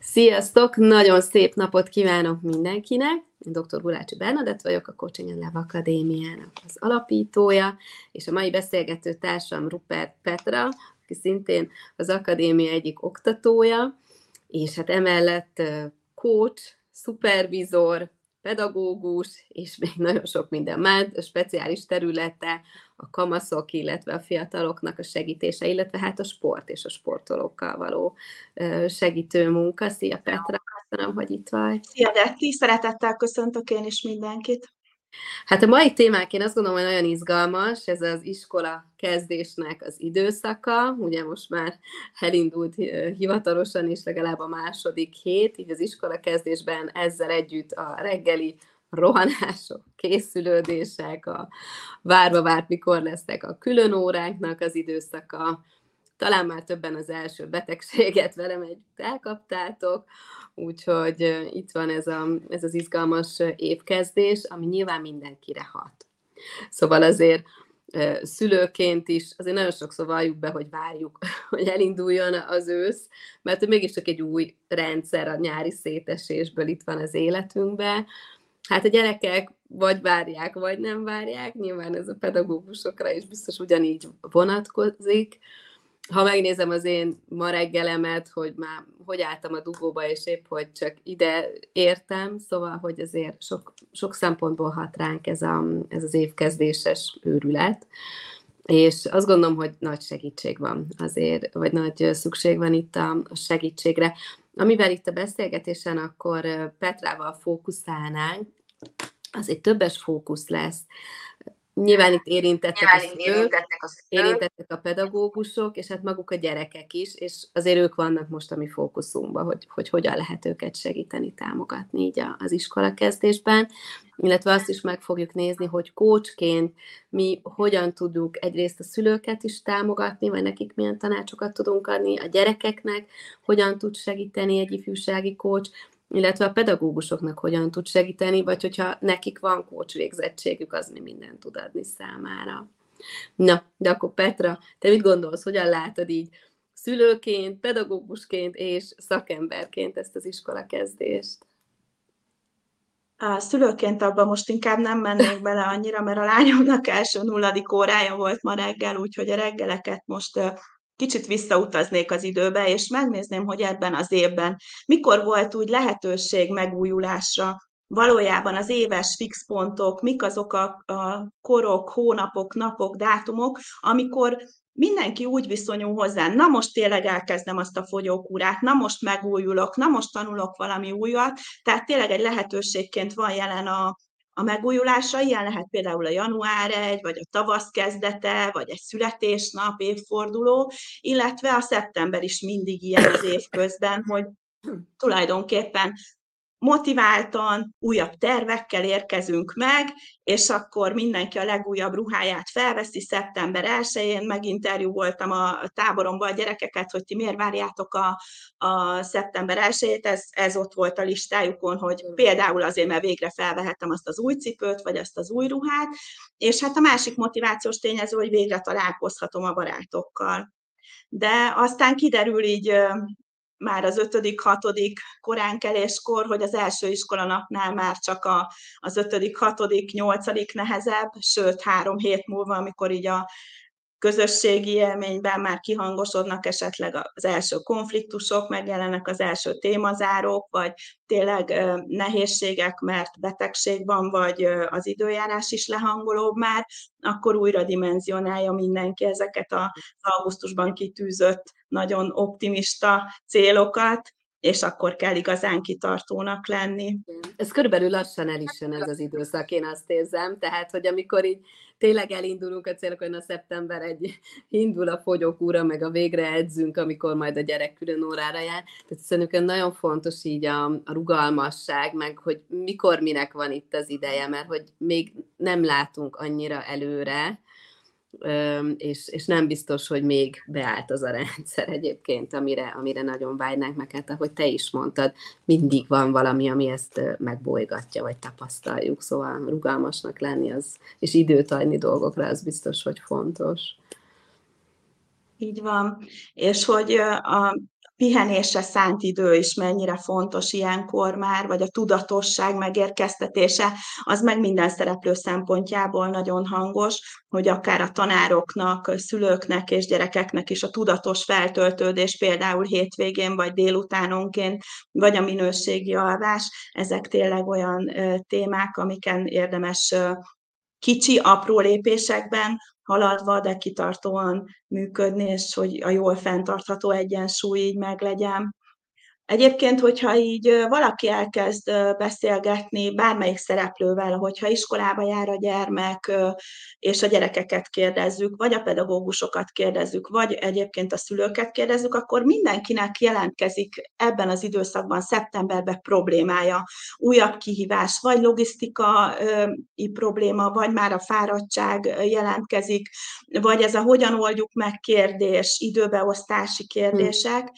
Sziasztok! Nagyon szép napot kívánok mindenkinek! Én dr. Gulácsi Bernadett vagyok, a Coaching Love Akadémiának az alapítója, és a mai beszélgető társam Rupert Petra, aki szintén az akadémia egyik oktatója, és hát emellett coach, szupervizor, pedagógus, és még nagyon sok minden más, speciális területe a kamaszok, illetve a fiataloknak a segítése, illetve hát a sport és a sportolókkal való segítő munka. Szia Petra, köszönöm, hogy itt vagy. Szia Detti, szeretettel köszöntök én is mindenkit. Hát a mai témák én azt gondolom, hogy nagyon izgalmas, ez az iskola kezdésnek az időszaka, ugye most már elindult hivatalosan is legalább a második hét, így az iskola kezdésben ezzel együtt a reggeli rohanások, készülődések, a várva várt, mikor lesznek a külön óráknak az időszaka, talán már többen az első betegséget velem egy elkaptátok, úgyhogy itt van ez, a, ez az izgalmas évkezdés, ami nyilván mindenkire hat. Szóval azért szülőként is, azért nagyon sokszor valljuk be, hogy várjuk, hogy elinduljon az ősz, mert mégiscsak egy új rendszer a nyári szétesésből itt van az életünkben, hát a gyerekek vagy várják, vagy nem várják, nyilván ez a pedagógusokra is biztos ugyanígy vonatkozik. Ha megnézem az én ma reggelemet, hogy már hogy álltam a dugóba, és épp, hogy csak ide értem, szóval, hogy azért sok, sok szempontból hat ránk ez, a, ez az évkezdéses őrület. És azt gondolom, hogy nagy segítség van azért, vagy nagy szükség van itt a, a segítségre. Amivel itt a beszélgetésen akkor Petrával fókuszálnánk, az egy többes fókusz lesz. Nyilván itt érintettek, Nyilván a, szülők, érintettek a szülők, érintettek a pedagógusok, és hát maguk a gyerekek is, és azért ők vannak most a mi fókuszunkban, hogy, hogy hogyan lehet őket segíteni, támogatni így az iskola kezdésben, illetve azt is meg fogjuk nézni, hogy kócsként mi hogyan tudjuk egyrészt a szülőket is támogatni, vagy nekik milyen tanácsokat tudunk adni, a gyerekeknek hogyan tud segíteni egy ifjúsági kócs, illetve a pedagógusoknak hogyan tud segíteni, vagy hogyha nekik van kócs végzettségük, az mi mindent tud adni számára. Na, de akkor Petra, te mit gondolsz, hogyan látod így szülőként, pedagógusként és szakemberként ezt az iskola kezdést? A szülőként abban most inkább nem mennék bele annyira, mert a lányomnak első nulladik órája volt ma reggel, úgyhogy a reggeleket most kicsit visszautaznék az időbe, és megnézném, hogy ebben az évben mikor volt úgy lehetőség megújulásra, valójában az éves fixpontok, mik azok a, a korok, hónapok, napok, dátumok, amikor mindenki úgy viszonyul hozzá, na most tényleg elkezdem azt a fogyókúrát, na most megújulok, na most tanulok valami újat, tehát tényleg egy lehetőségként van jelen a, a megújulása, ilyen lehet például a január 1, vagy a tavasz kezdete, vagy egy születésnap, évforduló, illetve a szeptember is mindig ilyen az év közben, hogy tulajdonképpen motiváltan, újabb tervekkel érkezünk meg, és akkor mindenki a legújabb ruháját felveszi. Szeptember 1-én, meginterjú voltam a táboromban a gyerekeket, hogy ti miért várjátok a, a szeptember 1 ez, ez ott volt a listájukon, hogy például azért, mert végre felvehettem azt az új cipőt, vagy azt az új ruhát, és hát a másik motivációs tényező, hogy végre találkozhatom a barátokkal. De aztán kiderül így már az ötödik, hatodik koránkeléskor, hogy az első iskolanapnál már csak a, az ötödik, hatodik, nyolcadik nehezebb, sőt három hét múlva, amikor így a közösségi élményben már kihangosodnak esetleg az első konfliktusok, megjelennek az első témazárók, vagy tényleg nehézségek, mert betegség van, vagy az időjárás is lehangolóbb már, akkor újra dimenzionálja mindenki ezeket az augusztusban kitűzött nagyon optimista célokat, és akkor kell igazán kitartónak lenni. Ez körülbelül lassan el is jön ez az időszak, én azt érzem, tehát, hogy amikor így tényleg elindulunk a célokon, a szeptember egy indul a fogyókúra, meg a végre edzünk, amikor majd a gyerek külön órára jár. Tehát szerintem nagyon fontos így a, a rugalmasság, meg hogy mikor minek van itt az ideje, mert hogy még nem látunk annyira előre, és, és nem biztos, hogy még beállt az a rendszer egyébként, amire, amire nagyon vágynánk, meg hát ahogy te is mondtad, mindig van valami, ami ezt megbolygatja, vagy tapasztaljuk, szóval rugalmasnak lenni, az, és időt adni dolgokra, az biztos, hogy fontos. Így van. És hogy a, pihenésre szánt idő is mennyire fontos ilyenkor már, vagy a tudatosság megérkeztetése, az meg minden szereplő szempontjából nagyon hangos, hogy akár a tanároknak, szülőknek és gyerekeknek is a tudatos feltöltődés például hétvégén vagy délutánonként, vagy a minőségi alvás, ezek tényleg olyan témák, amiken érdemes kicsi, apró lépésekben haladva, de kitartóan működni, és hogy a jól fenntartható egyensúly így meglegyen. Egyébként, hogyha így valaki elkezd beszélgetni bármelyik szereplővel, hogyha iskolába jár a gyermek, és a gyerekeket kérdezzük, vagy a pedagógusokat kérdezzük, vagy egyébként a szülőket kérdezzük, akkor mindenkinek jelentkezik ebben az időszakban, szeptemberben problémája, újabb kihívás, vagy logisztikai probléma, vagy már a fáradtság jelentkezik, vagy ez a hogyan oldjuk meg kérdés, időbeosztási kérdések. Hmm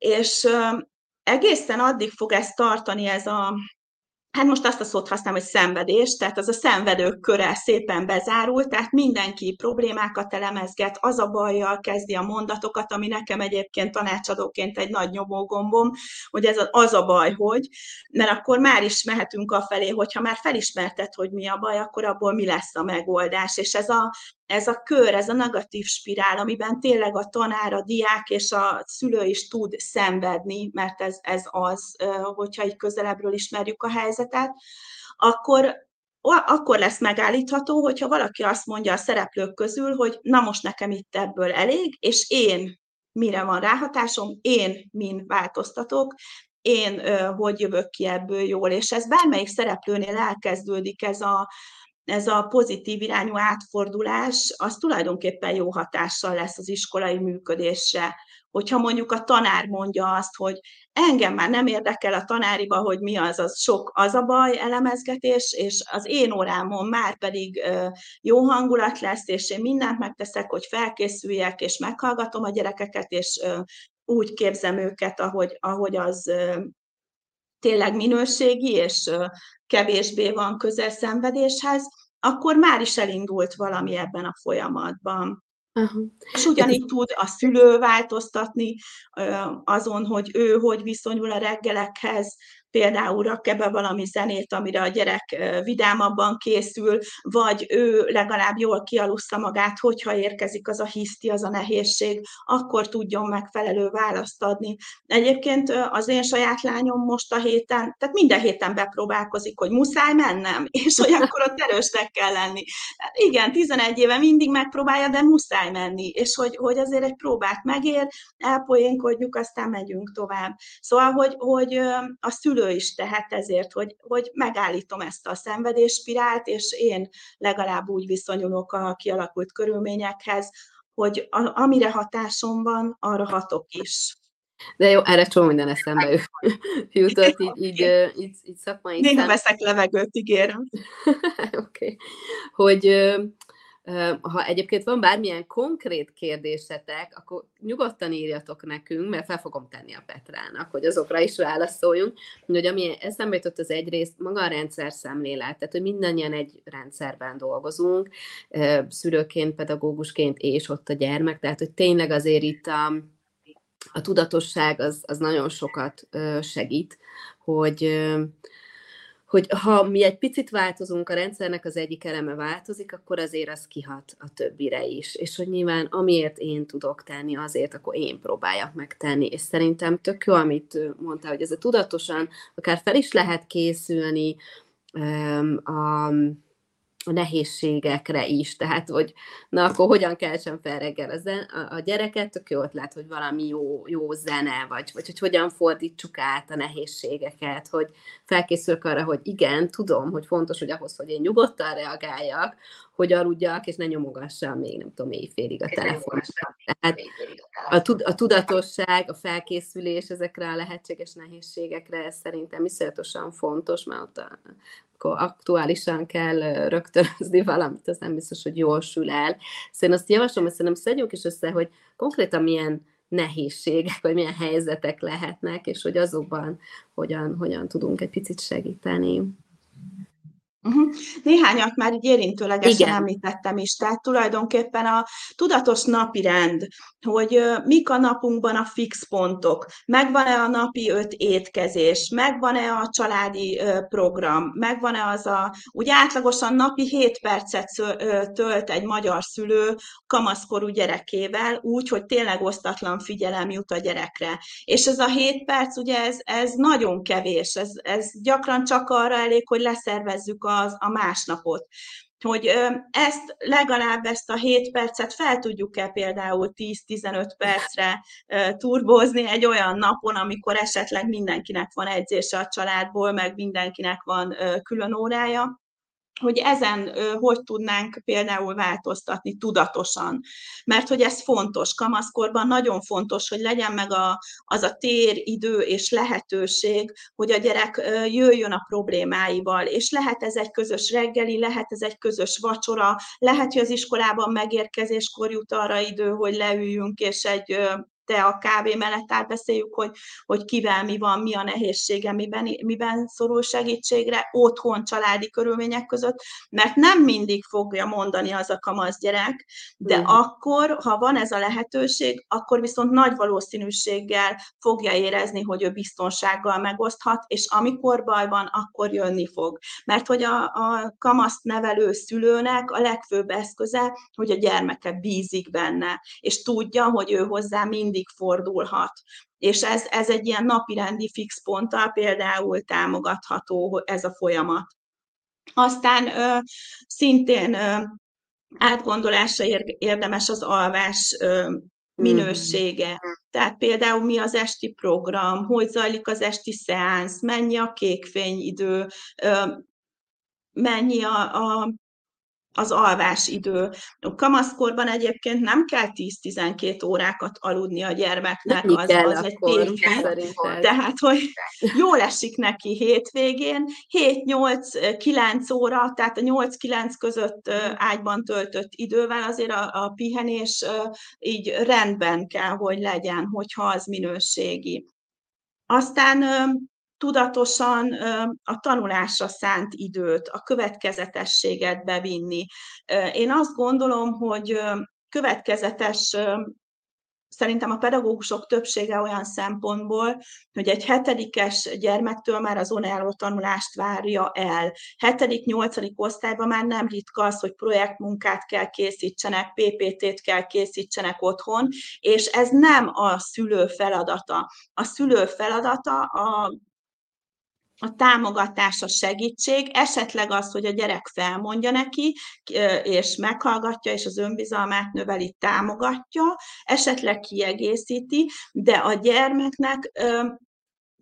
és egészen addig fog ezt tartani ez a, hát most azt a szót használom, hogy szenvedés, tehát az a szenvedők köre szépen bezárult, tehát mindenki problémákat elemezget, az a bajjal kezdi a mondatokat, ami nekem egyébként tanácsadóként egy nagy nyomógombom, hogy ez az a baj, hogy, mert akkor már is mehetünk afelé, hogyha már felismerted, hogy mi a baj, akkor abból mi lesz a megoldás, és ez a ez a kör, ez a negatív spirál, amiben tényleg a tanár, a diák és a szülő is tud szenvedni, mert ez, ez az, hogyha így közelebbről ismerjük a helyzetet, akkor, akkor lesz megállítható, hogyha valaki azt mondja a szereplők közül, hogy na most nekem itt ebből elég, és én mire van ráhatásom, én min változtatok, én hogy jövök ki ebből jól, és ez bármelyik szereplőnél elkezdődik ez a, ez a pozitív irányú átfordulás, az tulajdonképpen jó hatással lesz az iskolai működésre. Hogyha mondjuk a tanár mondja azt, hogy engem már nem érdekel a tanáriba, hogy mi az, az sok az a baj elemezgetés, és az én órámon már pedig jó hangulat lesz, és én mindent megteszek, hogy felkészüljek, és meghallgatom a gyerekeket, és úgy képzem őket, ahogy, ahogy az tényleg minőségi, és kevésbé van közel szenvedéshez, akkor már is elindult valami ebben a folyamatban. Uh-huh. És ugyanígy tud a szülő változtatni azon, hogy ő hogy viszonyul a reggelekhez, például rak be valami zenét, amire a gyerek vidámabban készül, vagy ő legalább jól kialussza magát, hogyha érkezik az a hiszti, az a nehézség, akkor tudjon megfelelő választ adni. Egyébként az én saját lányom most a héten, tehát minden héten bepróbálkozik, hogy muszáj mennem, és hogy akkor ott erősnek kell lenni. Hát igen, 11 éve mindig megpróbálja, de muszáj menni, és hogy, hogy azért egy próbát megér, elpoénkodjuk, aztán megyünk tovább. Szóval, hogy, hogy a szülő szülő is tehet ezért, hogy, hogy megállítom ezt a szenvedésspirált, és én legalább úgy viszonyulok a kialakult körülményekhez, hogy a, amire hatásom van, arra hatok is. De jó, erre csomó minden eszembe jutott, így, így, így, így szakmai Néha szem... veszek levegőt, ígérem. Oké. okay. Hogy ha egyébként van bármilyen konkrét kérdésetek, akkor nyugodtan írjatok nekünk, mert fel fogom tenni a Petrának, hogy azokra is válaszoljunk. Hogy ami eszembe jutott az egyrészt, maga a rendszer szemlélet, tehát hogy mindannyian egy rendszerben dolgozunk, szülőként, pedagógusként és ott a gyermek, tehát hogy tényleg azért itt a, a tudatosság az, az nagyon sokat segít, hogy hogy ha mi egy picit változunk, a rendszernek az egyik eleme változik, akkor azért az kihat a többire is. És hogy nyilván amiért én tudok tenni, azért akkor én próbáljak megtenni. És szerintem tök jó, amit mondtál, hogy ez a tudatosan akár fel is lehet készülni a a nehézségekre is, tehát hogy na akkor hogyan keltsem fel reggel a, zen, a, gyereket, tök jó ötlet, hogy valami jó, jó zene, vagy, vagy hogy hogyan fordítsuk át a nehézségeket, hogy felkészülök arra, hogy igen, tudom, hogy fontos, hogy ahhoz, hogy én nyugodtan reagáljak, hogy aludjak, és ne nyomogassam még, nem tudom, éjfélig a telefon. Tehát a, a tudatosság, a felkészülés ezekre a lehetséges nehézségekre, ez szerintem iszonyatosan fontos, mert ott a, akkor aktuálisan kell rögtönözni valamit, az nem biztos, hogy jól sül el. Szóval azt javaslom, hogy szerintem szedjünk is össze, hogy konkrétan milyen nehézségek, vagy milyen helyzetek lehetnek, és hogy azokban hogyan, hogyan tudunk egy picit segíteni. Uh-huh. Néhányat már így érintőlegesen Igen. említettem is, tehát tulajdonképpen a tudatos napi rend, hogy mik a napunkban a fix pontok, megvan-e a napi öt étkezés, megvan-e a családi program, megvan-e az a, úgy átlagosan napi 7 percet tölt egy magyar szülő kamaszkorú gyerekével, úgy, hogy tényleg osztatlan figyelem jut a gyerekre. És ez a 7 perc, ugye ez, ez nagyon kevés, ez, ez gyakran csak arra elég, hogy leszervezzük az, a másnapot. Hogy ezt legalább ezt a 7 percet fel tudjuk-e például 10-15 percre turbózni egy olyan napon, amikor esetleg mindenkinek van edzése a családból, meg mindenkinek van külön órája, hogy ezen hogy tudnánk például változtatni tudatosan. Mert hogy ez fontos, kamaszkorban nagyon fontos, hogy legyen meg a, az a tér, idő és lehetőség, hogy a gyerek jöjjön a problémáival, és lehet ez egy közös reggeli, lehet ez egy közös vacsora, lehet, hogy az iskolában megérkezéskor jut arra idő, hogy leüljünk, és egy te a kávé mellett átbeszéljük, hogy, hogy kivel mi van, mi a nehézsége, miben, miben szorul segítségre, otthon, családi körülmények között, mert nem mindig fogja mondani az a kamasz gyerek, de mm. akkor, ha van ez a lehetőség, akkor viszont nagy valószínűséggel fogja érezni, hogy ő biztonsággal megoszthat, és amikor baj van, akkor jönni fog. Mert hogy a, a kamaszt nevelő szülőnek a legfőbb eszköze, hogy a gyermeke bízik benne, és tudja, hogy ő hozzá mindig mindig fordulhat. És ez, ez egy ilyen napirendi fix ponttal például támogatható ez a folyamat. Aztán ö, szintén ö, átgondolásra érdemes az alvás ö, minősége. Mm. Tehát például mi az esti program, hogy zajlik az esti szeánsz, mennyi a kékfényidő, mennyi a, a az alvásidő. A kamaszkorban egyébként nem kell 10-12 órákat aludni a gyermeknek, az, kell az egy tény. Tehát, hogy jól esik neki hétvégén, 7-8-9 óra, tehát a 8-9 között ágyban töltött idővel azért a, a pihenés így rendben kell, hogy legyen, hogyha az minőségi. Aztán tudatosan a tanulásra szánt időt, a következetességet bevinni. Én azt gondolom, hogy következetes szerintem a pedagógusok többsége olyan szempontból, hogy egy hetedikes gyermektől már az önálló tanulást várja el. Hetedik, nyolcadik osztályban már nem ritka az, hogy projektmunkát kell készítsenek, PPT-t kell készítsenek otthon, és ez nem a szülő feladata. A szülő feladata a a támogatás, a segítség, esetleg az, hogy a gyerek felmondja neki, és meghallgatja, és az önbizalmát növeli, támogatja, esetleg kiegészíti, de a gyermeknek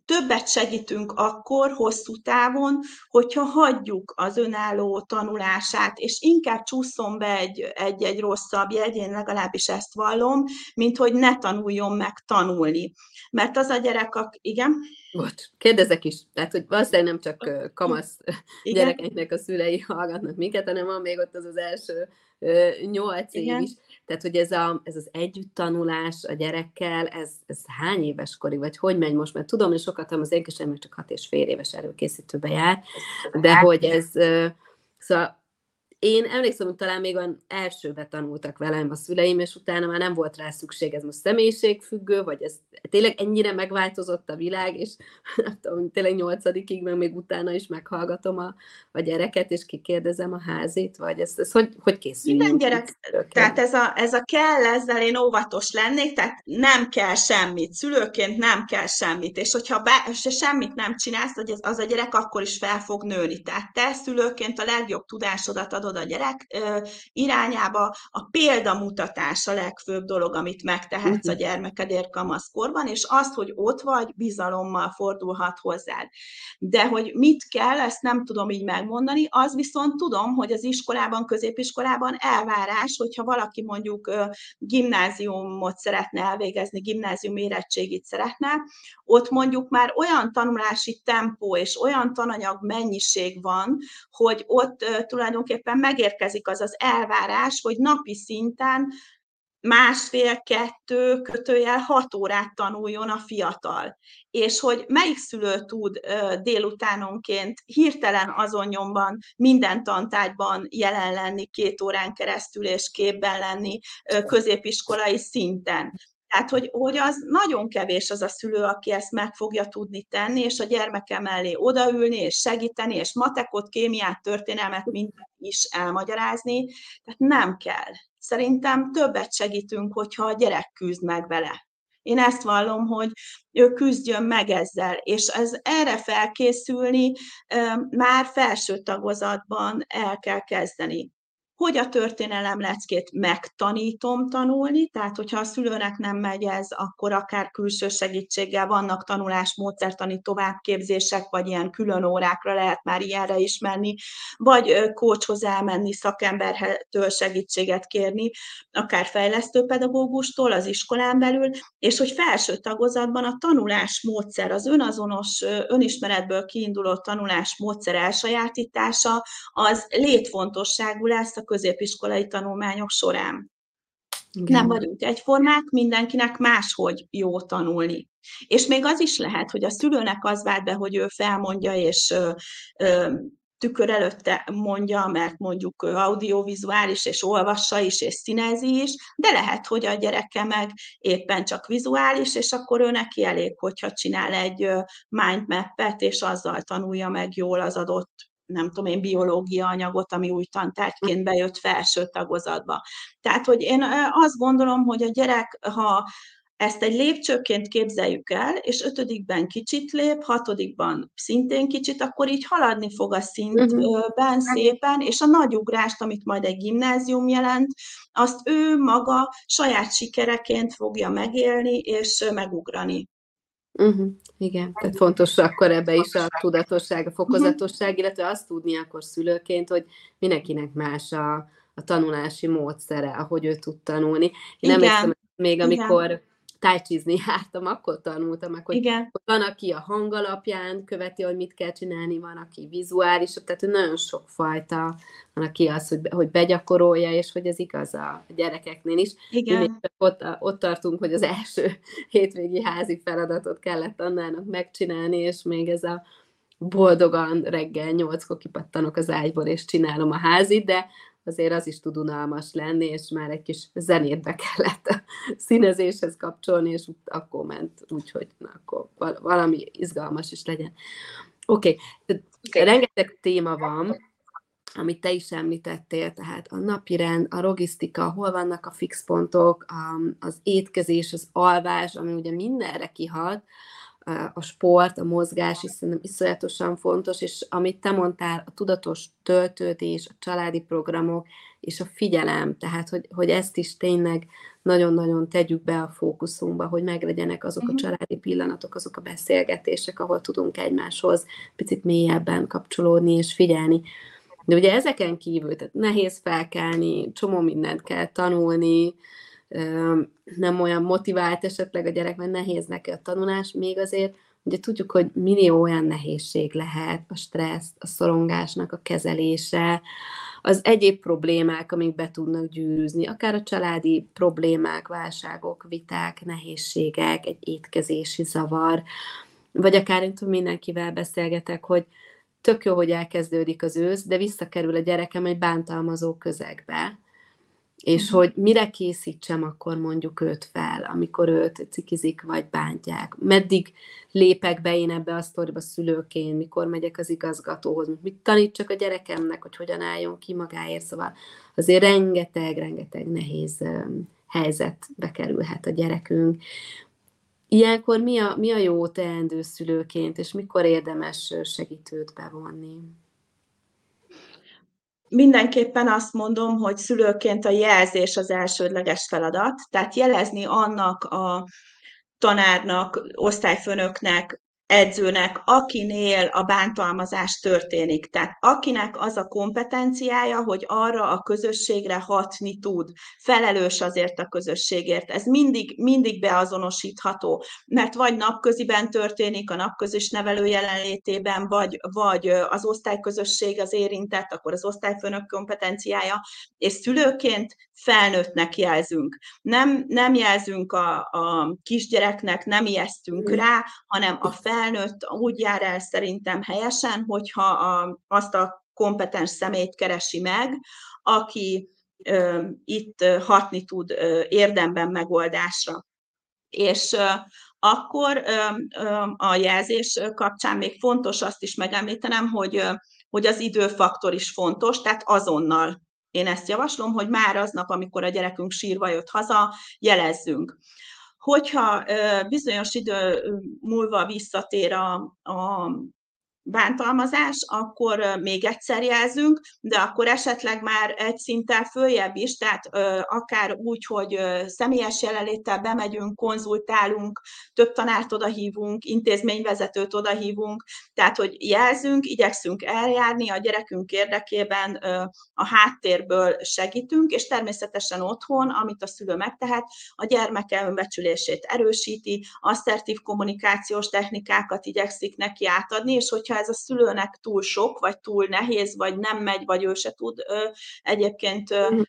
többet segítünk akkor, hosszú távon, hogyha hagyjuk az önálló tanulását, és inkább csúszom be egy-egy rosszabb jegy, én legalábbis ezt vallom, mint hogy ne tanuljon meg tanulni. Mert az a gyerek, ak- igen? Bocs, kérdezek is. Tehát, hogy valószínűleg nem csak kamasz Igen? gyerekeknek a szülei hallgatnak minket, hanem van még ott az az első nyolc év is. Tehát, hogy ez, a, ez az együtt-tanulás a gyerekkel, ez, ez hány éves kori, vagy hogy megy most? Mert tudom, hogy sokat az én kisem csak hat és fél éves előkészítőbe jár, de hogy ez, szóval én emlékszem, hogy talán még olyan elsőbe tanultak velem a szüleim, és utána már nem volt rá szükség, ez most személyiségfüggő, vagy ez tényleg ennyire megváltozott a világ, és nem tudom, tényleg nyolcadikig, meg még utána is meghallgatom a, a gyereket, és kikérdezem a házit, vagy ez, ez hogy, hogy készül? Minden gyerek, tehát ez a, ez a kell, ezzel én óvatos lennék, tehát nem kell semmit, szülőként nem kell semmit, és hogyha be, se semmit nem csinálsz, hogy az, az a gyerek akkor is fel fog nőni. Tehát te szülőként a legjobb tudásodat adod a gyerek irányába, a példamutatás a legfőbb dolog, amit megtehetsz a mhm. gyermekedért kamaszkorban, és azt, hogy ott vagy, bizalommal fordulhat hozzád. De hogy mit kell, ezt nem tudom így megmondani, az viszont tudom, hogy az iskolában, középiskolában elvárás, hogyha valaki mondjuk gimnáziumot szeretne elvégezni, gimnázium érettségit szeretne, ott mondjuk már olyan tanulási tempó és olyan tananyag mennyiség van, hogy ott tulajdonképpen megérkezik az az elvárás, hogy napi szinten másfél-kettő kötőjel hat órát tanuljon a fiatal. És hogy melyik szülő tud délutánonként hirtelen azon nyomban minden tantárgyban jelen lenni két órán keresztül és képben lenni középiskolai szinten. Tehát, hogy, hogy az nagyon kevés az a szülő, aki ezt meg fogja tudni tenni, és a gyermeke mellé odaülni, és segíteni, és matekot, kémiát, történelmet mindent is elmagyarázni. Tehát nem kell. Szerintem többet segítünk, hogyha a gyerek küzd meg vele. Én ezt vallom, hogy ő küzdjön meg ezzel, és ez erre felkészülni már felső tagozatban el kell kezdeni hogy a történelem leckét megtanítom tanulni, tehát hogyha a szülőnek nem megy ez, akkor akár külső segítséggel vannak tanulásmódszertani továbbképzések, vagy ilyen külön órákra lehet már ilyenre is menni, vagy kócshoz elmenni, szakembertől segítséget kérni, akár fejlesztő pedagógustól az iskolán belül, és hogy felső tagozatban a tanulásmódszer, az önazonos, önismeretből kiinduló tanulásmódszer elsajátítása, az létfontosságú lesz a középiskolai tanulmányok során. Igen. Nem vagyunk egyformák, mindenkinek máshogy jó tanulni. És még az is lehet, hogy a szülőnek az vált be, hogy ő felmondja, és ö, ö, tükör előtte mondja, mert mondjuk audiovizuális, és olvassa is, és színezi is, de lehet, hogy a gyereke meg éppen csak vizuális, és akkor ő neki elég, hogyha csinál egy mindmappet, és azzal tanulja meg jól az adott nem tudom én, biológia anyagot, ami új tantárgyként bejött felső tagozatba. Tehát, hogy én azt gondolom, hogy a gyerek, ha ezt egy lépcsőként képzeljük el, és ötödikben kicsit lép, hatodikban szintén kicsit, akkor így haladni fog a szintben uh-huh. szépen, és a nagy ugrást, amit majd egy gimnázium jelent, azt ő maga saját sikereként fogja megélni és megugrani. Uh-huh. Igen, tehát fontos akkor ebbe is a tudatosság, a fokozatosság, illetve azt tudni akkor szülőként, hogy mindenkinek más a, a tanulási módszere, ahogy ő tud tanulni. Én Igen. emlékszem, még amikor Igen tájcsizni jártam, akkor tanultam meg, hogy, Igen. van, aki a hang alapján követi, hogy mit kell csinálni, van, aki vizuális, tehát nagyon sok fajta, van, aki az, hogy, hogy begyakorolja, és hogy ez igaz a gyerekeknél is. Igen. Ott, ott tartunk, hogy az első hétvégi házi feladatot kellett annának megcsinálni, és még ez a boldogan reggel nyolckor kipattanok az ágyból, és csinálom a házit, de azért az is tud unalmas lenni, és már egy kis zenét be kellett a színezéshez kapcsolni, és akkor ment úgy, hogy na, akkor valami izgalmas is legyen. Oké, okay. okay. rengeteg téma van, amit te is említettél, tehát a napirend, a logisztika, hol vannak a fixpontok, az étkezés, az alvás, ami ugye mindenre kihat, a sport, a mozgás is szerintem iszonyatosan fontos, és amit te mondtál, a tudatos töltődés, a családi programok, és a figyelem, tehát hogy, hogy ezt is tényleg nagyon-nagyon tegyük be a fókuszunkba, hogy meglegyenek azok a mhm. családi pillanatok, azok a beszélgetések, ahol tudunk egymáshoz picit mélyebben kapcsolódni és figyelni. De ugye ezeken kívül, tehát nehéz felkelni, csomó mindent kell tanulni, nem olyan motivált esetleg a gyerek, mert nehéz neki a tanulás, még azért ugye tudjuk, hogy millió olyan nehézség lehet, a stressz, a szorongásnak a kezelése, az egyéb problémák, amik be tudnak gyűrűzni, akár a családi problémák, válságok, viták, nehézségek, egy étkezési zavar, vagy akár én tudom, mindenkivel beszélgetek, hogy tök jó, hogy elkezdődik az ősz, de visszakerül a gyerekem egy bántalmazó közegbe, és hogy mire készítsem akkor mondjuk őt fel, amikor őt cikizik vagy bántják. Meddig lépek be én ebbe a sztoriba szülőként, mikor megyek az igazgatóhoz, mit tanítsak a gyerekemnek, hogy hogyan álljon ki magáért. Szóval azért rengeteg, rengeteg nehéz helyzetbe kerülhet a gyerekünk. Ilyenkor mi a, mi a jó teendő szülőként, és mikor érdemes segítőt bevonni? Mindenképpen azt mondom, hogy szülőként a jelzés az elsődleges feladat, tehát jelezni annak a tanárnak, osztályfőnöknek, edzőnek, akinél a bántalmazás történik. Tehát akinek az a kompetenciája, hogy arra a közösségre hatni tud, felelős azért a közösségért. Ez mindig, mindig beazonosítható, mert vagy napköziben történik, a napközös nevelő jelenlétében, vagy, vagy az osztályközösség az érintett, akkor az osztályfőnök kompetenciája, és szülőként felnőttnek jelzünk. Nem, nem jelzünk a, a kisgyereknek, nem ijesztünk rá, hanem a fel felnőtt úgy jár el szerintem helyesen, hogyha a, azt a kompetens szemét keresi meg, aki ö, itt hatni tud ö, érdemben megoldásra. És ö, akkor a jelzés kapcsán még fontos azt is megemlítenem, hogy, hogy az időfaktor is fontos, tehát azonnal én ezt javaslom, hogy már aznap, amikor a gyerekünk sírva jött haza, jelezzünk. Hogyha bizonyos idő múlva visszatér a, a bántalmazás, akkor még egyszer jelzünk, de akkor esetleg már egy szinttel följebb is, tehát akár úgy, hogy személyes jelenléttel bemegyünk, konzultálunk, több tanárt odahívunk, intézményvezetőt odahívunk, tehát hogy jelzünk, igyekszünk eljárni, a gyerekünk érdekében a háttérből segítünk, és természetesen otthon, amit a szülő megtehet, a gyermeke önbecsülését erősíti, asszertív kommunikációs technikákat igyekszik neki átadni, és hogyha ez a szülőnek túl sok, vagy túl nehéz, vagy nem megy, vagy ő se tud egyébként mm.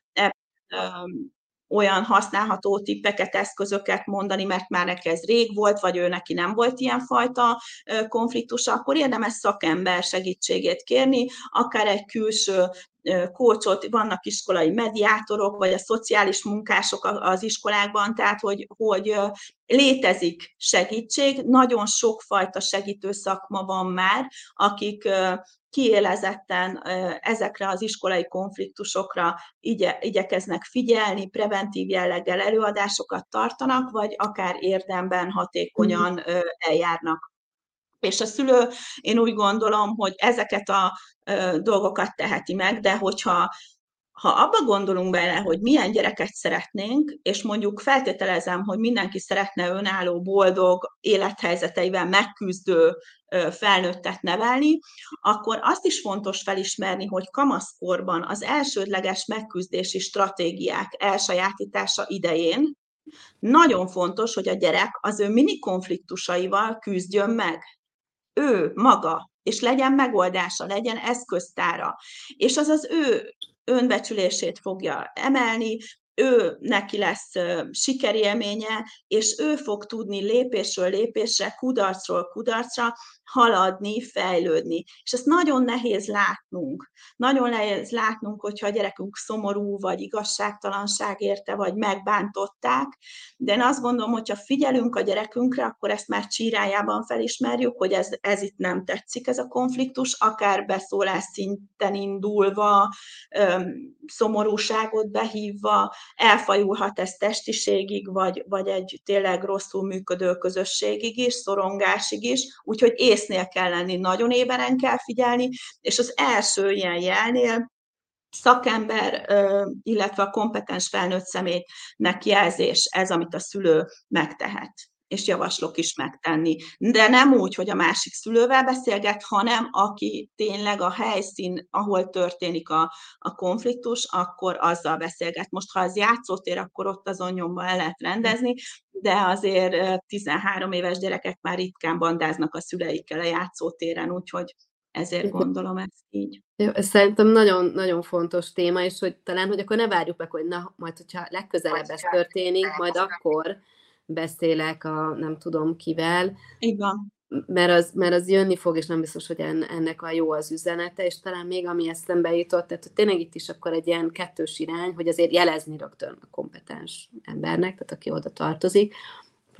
Olyan használható tippeket, eszközöket mondani, mert már neki ez rég volt, vagy ő neki nem volt ilyen fajta konfliktus, akkor érdemes szakember segítségét kérni, akár egy külső kócsot, vannak iskolai mediátorok, vagy a szociális munkások az iskolákban, tehát hogy, hogy létezik segítség, nagyon sokfajta segítő szakma van már, akik kiélezetten ezekre az iskolai konfliktusokra igye, igyekeznek figyelni, preventív jelleggel előadásokat tartanak, vagy akár érdemben hatékonyan mhm. eljárnak. És a szülő, én úgy gondolom, hogy ezeket a dolgokat teheti meg, de hogyha ha abba gondolunk bele, hogy milyen gyereket szeretnénk, és mondjuk feltételezem, hogy mindenki szeretne önálló, boldog élethelyzeteivel megküzdő felnőttet nevelni, akkor azt is fontos felismerni, hogy kamaszkorban az elsődleges megküzdési stratégiák elsajátítása idején nagyon fontos, hogy a gyerek az ő mini konfliktusaival küzdjön meg. Ő maga, és legyen megoldása, legyen eszköztára. És az az ő önbecsülését fogja emelni, ő neki lesz sikerélménye, és ő fog tudni lépésről lépésre, kudarcról kudarcra haladni, fejlődni. És ezt nagyon nehéz látnunk. Nagyon nehéz látnunk, hogyha a gyerekünk szomorú, vagy igazságtalanság érte, vagy megbántották, de én azt gondolom, hogyha figyelünk a gyerekünkre, akkor ezt már csírájában felismerjük, hogy ez, ez itt nem tetszik, ez a konfliktus, akár beszólás szinten indulva, szomorúságot behívva, elfajulhat ez testiségig, vagy, vagy egy tényleg rosszul működő közösségig is, szorongásig is, úgyhogy észnél kell lenni, nagyon éberen kell figyelni, és az első ilyen jelnél szakember, illetve a kompetens felnőtt személynek jelzés, ez, amit a szülő megtehet és javaslok is megtenni. De nem úgy, hogy a másik szülővel beszélget, hanem aki tényleg a helyszín, ahol történik a, a konfliktus, akkor azzal beszélget. Most, ha az játszótér, akkor ott azon nyomba el lehet rendezni, de azért 13 éves gyerekek már ritkán bandáznak a szüleikkel a játszótéren, úgyhogy ezért gondolom ezt így. Ez szerintem nagyon-nagyon fontos téma, és hogy talán, hogy akkor ne várjuk meg, hogy na, majd, hogyha legközelebb ez történik, majd akkor beszélek a nem tudom kivel. Igen. Mert az, mert az jönni fog, és nem biztos, hogy ennek a jó az üzenete, és talán még ami eszembe jutott, tehát hogy tényleg itt is akkor egy ilyen kettős irány, hogy azért jelezni rögtön a kompetens embernek, tehát aki oda tartozik,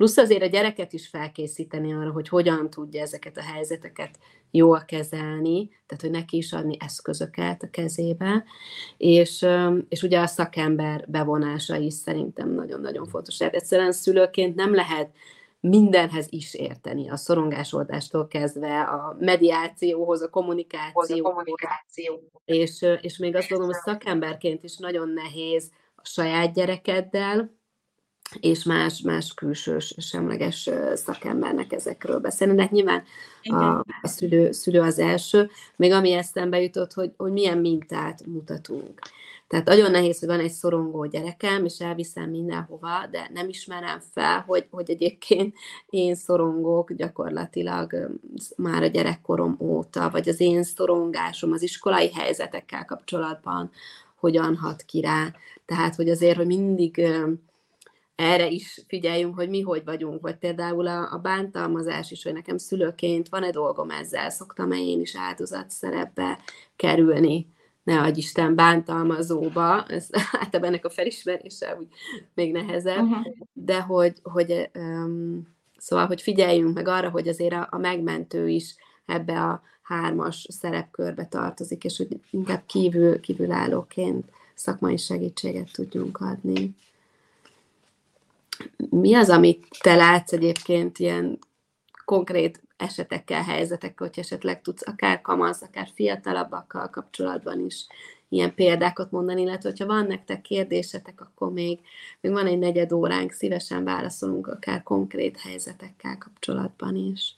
Plusz azért a gyereket is felkészíteni arra, hogy hogyan tudja ezeket a helyzeteket jól kezelni, tehát hogy neki is adni eszközöket a kezébe, és, és ugye a szakember bevonása is szerintem nagyon-nagyon fontos. Tehát egyszerűen szülőként nem lehet mindenhez is érteni, a szorongásoldástól kezdve a mediációhoz, a kommunikációhoz, a kommunikáció. és, és még azt gondolom, hogy szakemberként is nagyon nehéz a saját gyerekeddel, és más, más külsős, semleges szakembernek ezekről beszélni. De hát nyilván a, a szülő, szülő az első, még ami eszembe jutott, hogy, hogy milyen mintát mutatunk. Tehát nagyon nehéz, hogy van egy szorongó gyerekem, és elviszem mindenhova, de nem ismerem fel, hogy, hogy egyébként én szorongok gyakorlatilag már a gyerekkorom óta, vagy az én szorongásom az iskolai helyzetekkel kapcsolatban hogyan hat ki rá. Tehát, hogy azért, hogy mindig erre is figyeljünk, hogy mi hogy vagyunk, vagy például a, a bántalmazás is, hogy nekem szülőként van-e dolgom ezzel, szoktam-e én is áldozat szerepbe kerülni, ne adj Isten bántalmazóba, ez általában ennek a felismerése úgy még nehezebb, uh-huh. de hogy, hogy um, szóval, hogy figyeljünk meg arra, hogy azért a, a megmentő is ebbe a hármas szerepkörbe tartozik, és hogy inkább kívül, kívülállóként szakmai segítséget tudjunk adni. Mi az, amit te látsz egyébként ilyen konkrét esetekkel, helyzetekkel, hogy esetleg tudsz akár kamasz, akár fiatalabbakkal kapcsolatban is ilyen példákat mondani, illetve hogyha van nektek kérdésetek, akkor még, még van egy negyed óránk, szívesen válaszolunk akár konkrét helyzetekkel kapcsolatban is.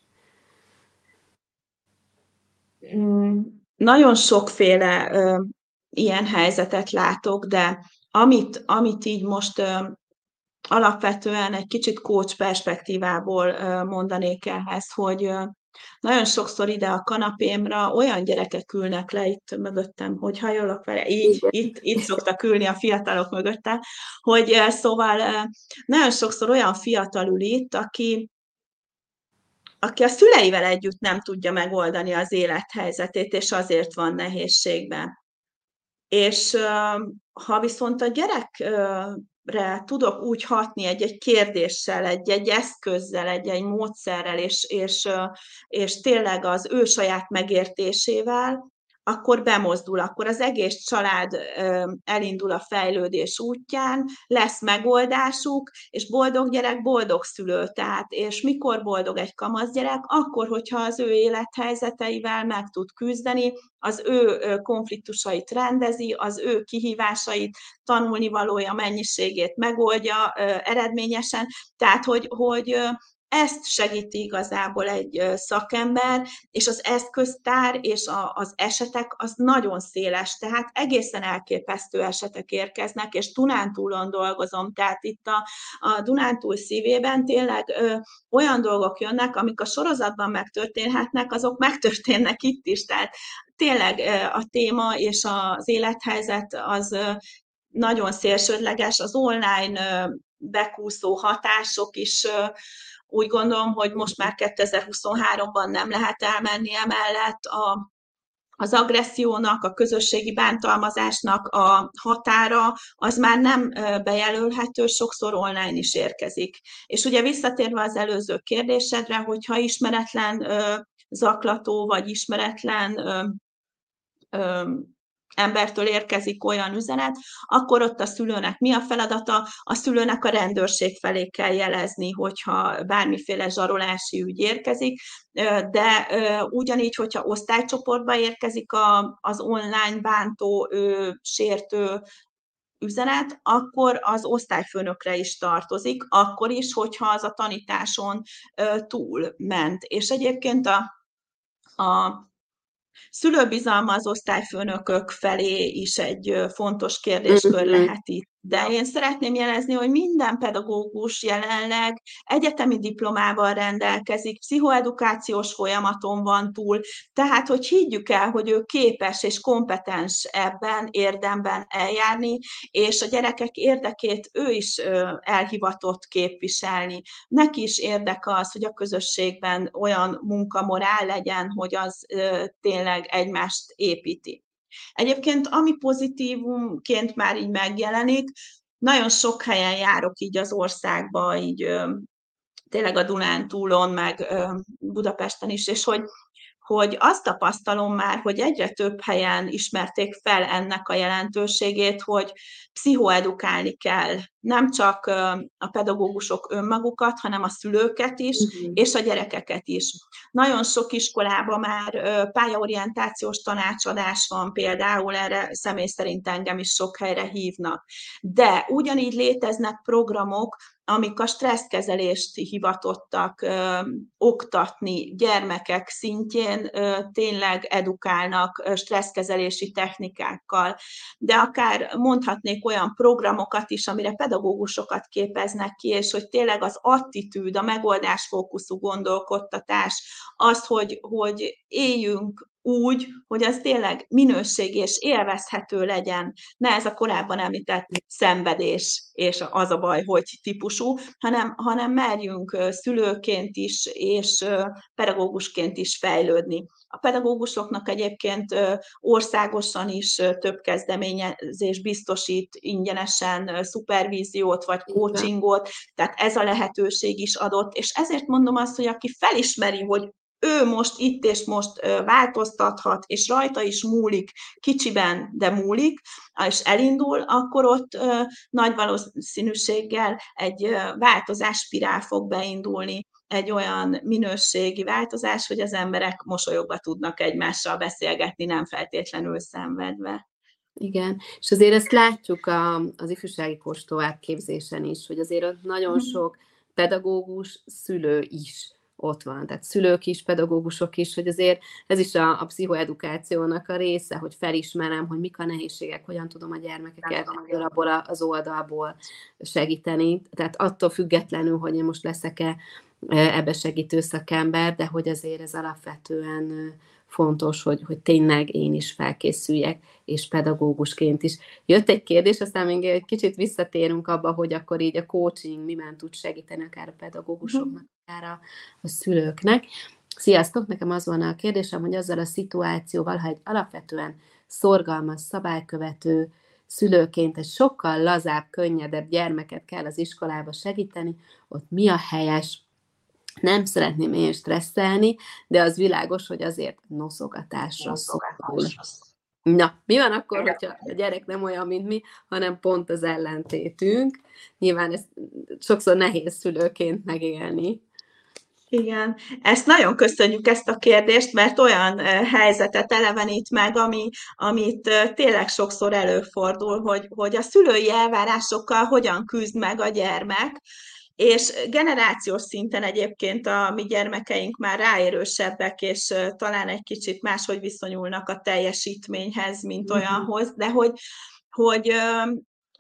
Mm, nagyon sokféle ö, ilyen helyzetet látok, de amit, amit így most ö, alapvetően egy kicsit coach perspektívából mondanék ehhez, hogy nagyon sokszor ide a kanapémra olyan gyerekek ülnek le itt mögöttem, hogy hajolok vele, így, itt, itt szoktak ülni a fiatalok mögöttem, hogy szóval nagyon sokszor olyan fiatal ül itt, aki, aki a szüleivel együtt nem tudja megoldani az élethelyzetét, és azért van nehézségben. És ha viszont a gyerek re tudok úgy hatni egy-egy kérdéssel, egy-egy eszközzel, egy-egy módszerrel, és, és, és tényleg az ő saját megértésével, akkor bemozdul, akkor az egész család elindul a fejlődés útján, lesz megoldásuk, és boldog gyerek boldog szülő. Tehát, és mikor boldog egy kamasz gyerek? Akkor, hogyha az ő élethelyzeteivel meg tud küzdeni, az ő konfliktusait rendezi, az ő kihívásait, tanulnivalója mennyiségét megoldja eredményesen. Tehát, hogy, hogy ezt segíti igazából egy szakember, és az eszköztár és a, az esetek az nagyon széles, tehát egészen elképesztő esetek érkeznek, és Dunántúlon dolgozom, tehát itt a, a Dunántúl szívében tényleg ö, olyan dolgok jönnek, amik a sorozatban megtörténhetnek, azok megtörténnek itt is, tehát tényleg a téma és az élethelyzet az nagyon szélsődleges, az online bekúszó hatások is úgy gondolom, hogy most már 2023-ban nem lehet elmenni emellett a, az agressziónak, a közösségi bántalmazásnak a határa, az már nem bejelölhető, sokszor online is érkezik. És ugye visszatérve az előző kérdésedre, hogyha ismeretlen zaklató vagy ismeretlen embertől érkezik olyan üzenet, akkor ott a szülőnek mi a feladata? A szülőnek a rendőrség felé kell jelezni, hogyha bármiféle zsarolási ügy érkezik, de ugyanígy, hogyha osztálycsoportba érkezik az online bántó, sértő üzenet, akkor az osztályfőnökre is tartozik, akkor is, hogyha az a tanításon túl ment. És egyébként a, a Szülőbizalma az osztályfőnökök felé is egy fontos kérdéskör lehet itt. De én szeretném jelezni, hogy minden pedagógus jelenleg egyetemi diplomával rendelkezik, pszichoedukációs folyamaton van túl, tehát hogy higgyük el, hogy ő képes és kompetens ebben érdemben eljárni, és a gyerekek érdekét ő is elhivatott képviselni. Neki is érdeke az, hogy a közösségben olyan munkamorál legyen, hogy az tényleg egymást építi. Egyébként, ami pozitívumként már így megjelenik, nagyon sok helyen járok így az országba, így tényleg a Dunántúlon, meg Budapesten is, és hogy hogy azt tapasztalom már, hogy egyre több helyen ismerték fel ennek a jelentőségét, hogy pszichoedukálni kell nem csak a pedagógusok önmagukat, hanem a szülőket is, uh-huh. és a gyerekeket is. Nagyon sok iskolában már pályaorientációs tanácsadás van, például erre személy szerint engem is sok helyre hívnak. De ugyanígy léteznek programok, amik a stresszkezelést hivatottak ö, oktatni gyermekek szintjén, ö, tényleg edukálnak stresszkezelési technikákkal, de akár mondhatnék olyan programokat is, amire pedagógusokat képeznek ki, és hogy tényleg az attitűd, a megoldásfókuszú gondolkodtatás, az, hogy, hogy éljünk úgy, hogy az tényleg minőség és élvezhető legyen. Ne ez a korábban említett szenvedés és az a baj, hogy típusú, hanem, hanem merjünk szülőként is és pedagógusként is fejlődni. A pedagógusoknak egyébként országosan is több kezdeményezés biztosít ingyenesen szupervíziót vagy coachingot, tehát ez a lehetőség is adott, és ezért mondom azt, hogy aki felismeri, hogy ő most itt és most változtathat, és rajta is múlik, kicsiben, de múlik, és elindul, akkor ott nagy valószínűséggel egy változás spirál fog beindulni, egy olyan minőségi változás, hogy az emberek mosolyogva tudnak egymással beszélgetni, nem feltétlenül szenvedve. Igen, és azért ezt látjuk a, az ifjúsági kóstó átképzésen is, hogy azért ott nagyon mhm. sok pedagógus, szülő is ott van. Tehát szülők is, pedagógusok is, hogy azért ez is a, a pszichoedukációnak a része, hogy felismerem, hogy mik a nehézségek, hogyan tudom a gyermekeket abból az oldalból segíteni. Tehát attól függetlenül, hogy én most leszek-e e, ebbe segítő szakember, de hogy azért ez alapvetően fontos, hogy, hogy tényleg én is felkészüljek, és pedagógusként is. Jött egy kérdés, aztán még egy kicsit visszatérünk abba, hogy akkor így a coaching miben tud segíteni akár a pedagógusoknak, akár a, a szülőknek. Sziasztok, nekem az volna a kérdésem, hogy azzal a szituációval, ha egy alapvetően szorgalmas, szabálykövető szülőként egy sokkal lazább, könnyedebb gyermeket kell az iskolába segíteni, ott mi a helyes nem szeretném én stresszelni, de az világos, hogy azért noszogatásra szokul. Na, mi van akkor, hogyha a gyerek nem olyan, mint mi, hanem pont az ellentétünk? Nyilván ezt sokszor nehéz szülőként megélni. Igen, ezt nagyon köszönjük ezt a kérdést, mert olyan helyzetet elevenít meg, ami, amit tényleg sokszor előfordul, hogy, hogy a szülői elvárásokkal hogyan küzd meg a gyermek, és generációs szinten egyébként a mi gyermekeink már ráérősebbek, és talán egy kicsit máshogy viszonyulnak a teljesítményhez, mint uh-huh. olyanhoz, de hogy, hogy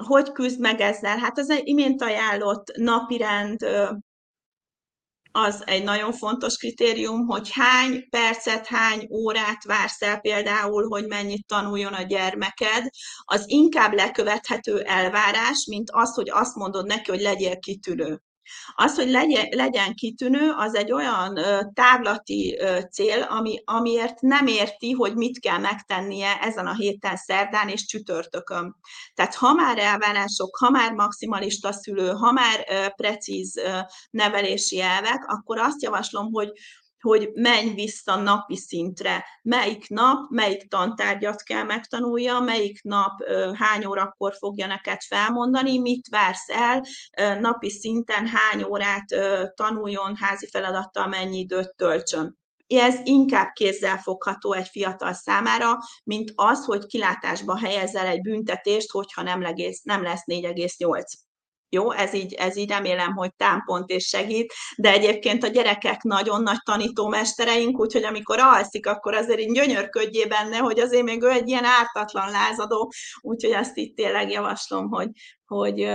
hogy küzd meg ezzel? Hát az imént ajánlott napirend az egy nagyon fontos kritérium, hogy hány percet, hány órát vársz el például, hogy mennyit tanuljon a gyermeked, az inkább lekövethető elvárás, mint az, hogy azt mondod neki, hogy legyél kitűnő. Az, hogy legyen, legyen kitűnő, az egy olyan távlati cél, ami, amiért nem érti, hogy mit kell megtennie ezen a héten szerdán és csütörtökön. Tehát ha már elvárások, ha már maximalista szülő, ha már precíz nevelési elvek, akkor azt javaslom, hogy hogy menj vissza napi szintre, melyik nap, melyik tantárgyat kell megtanulja, melyik nap hány órakor fogja neked felmondani, mit vársz el, napi szinten hány órát tanuljon házi feladattal, mennyi időt töltsön ez inkább kézzelfogható egy fiatal számára, mint az, hogy kilátásba helyezel egy büntetést, hogyha nem, legész, nem lesz 4,8. Jó, ez így, ez így remélem, hogy támpont és segít, de egyébként a gyerekek nagyon nagy tanítómestereink, úgyhogy amikor alszik, akkor azért így gyönyörködjé benne, hogy azért még ő egy ilyen ártatlan lázadó, úgyhogy azt itt tényleg javaslom, hogy, hogy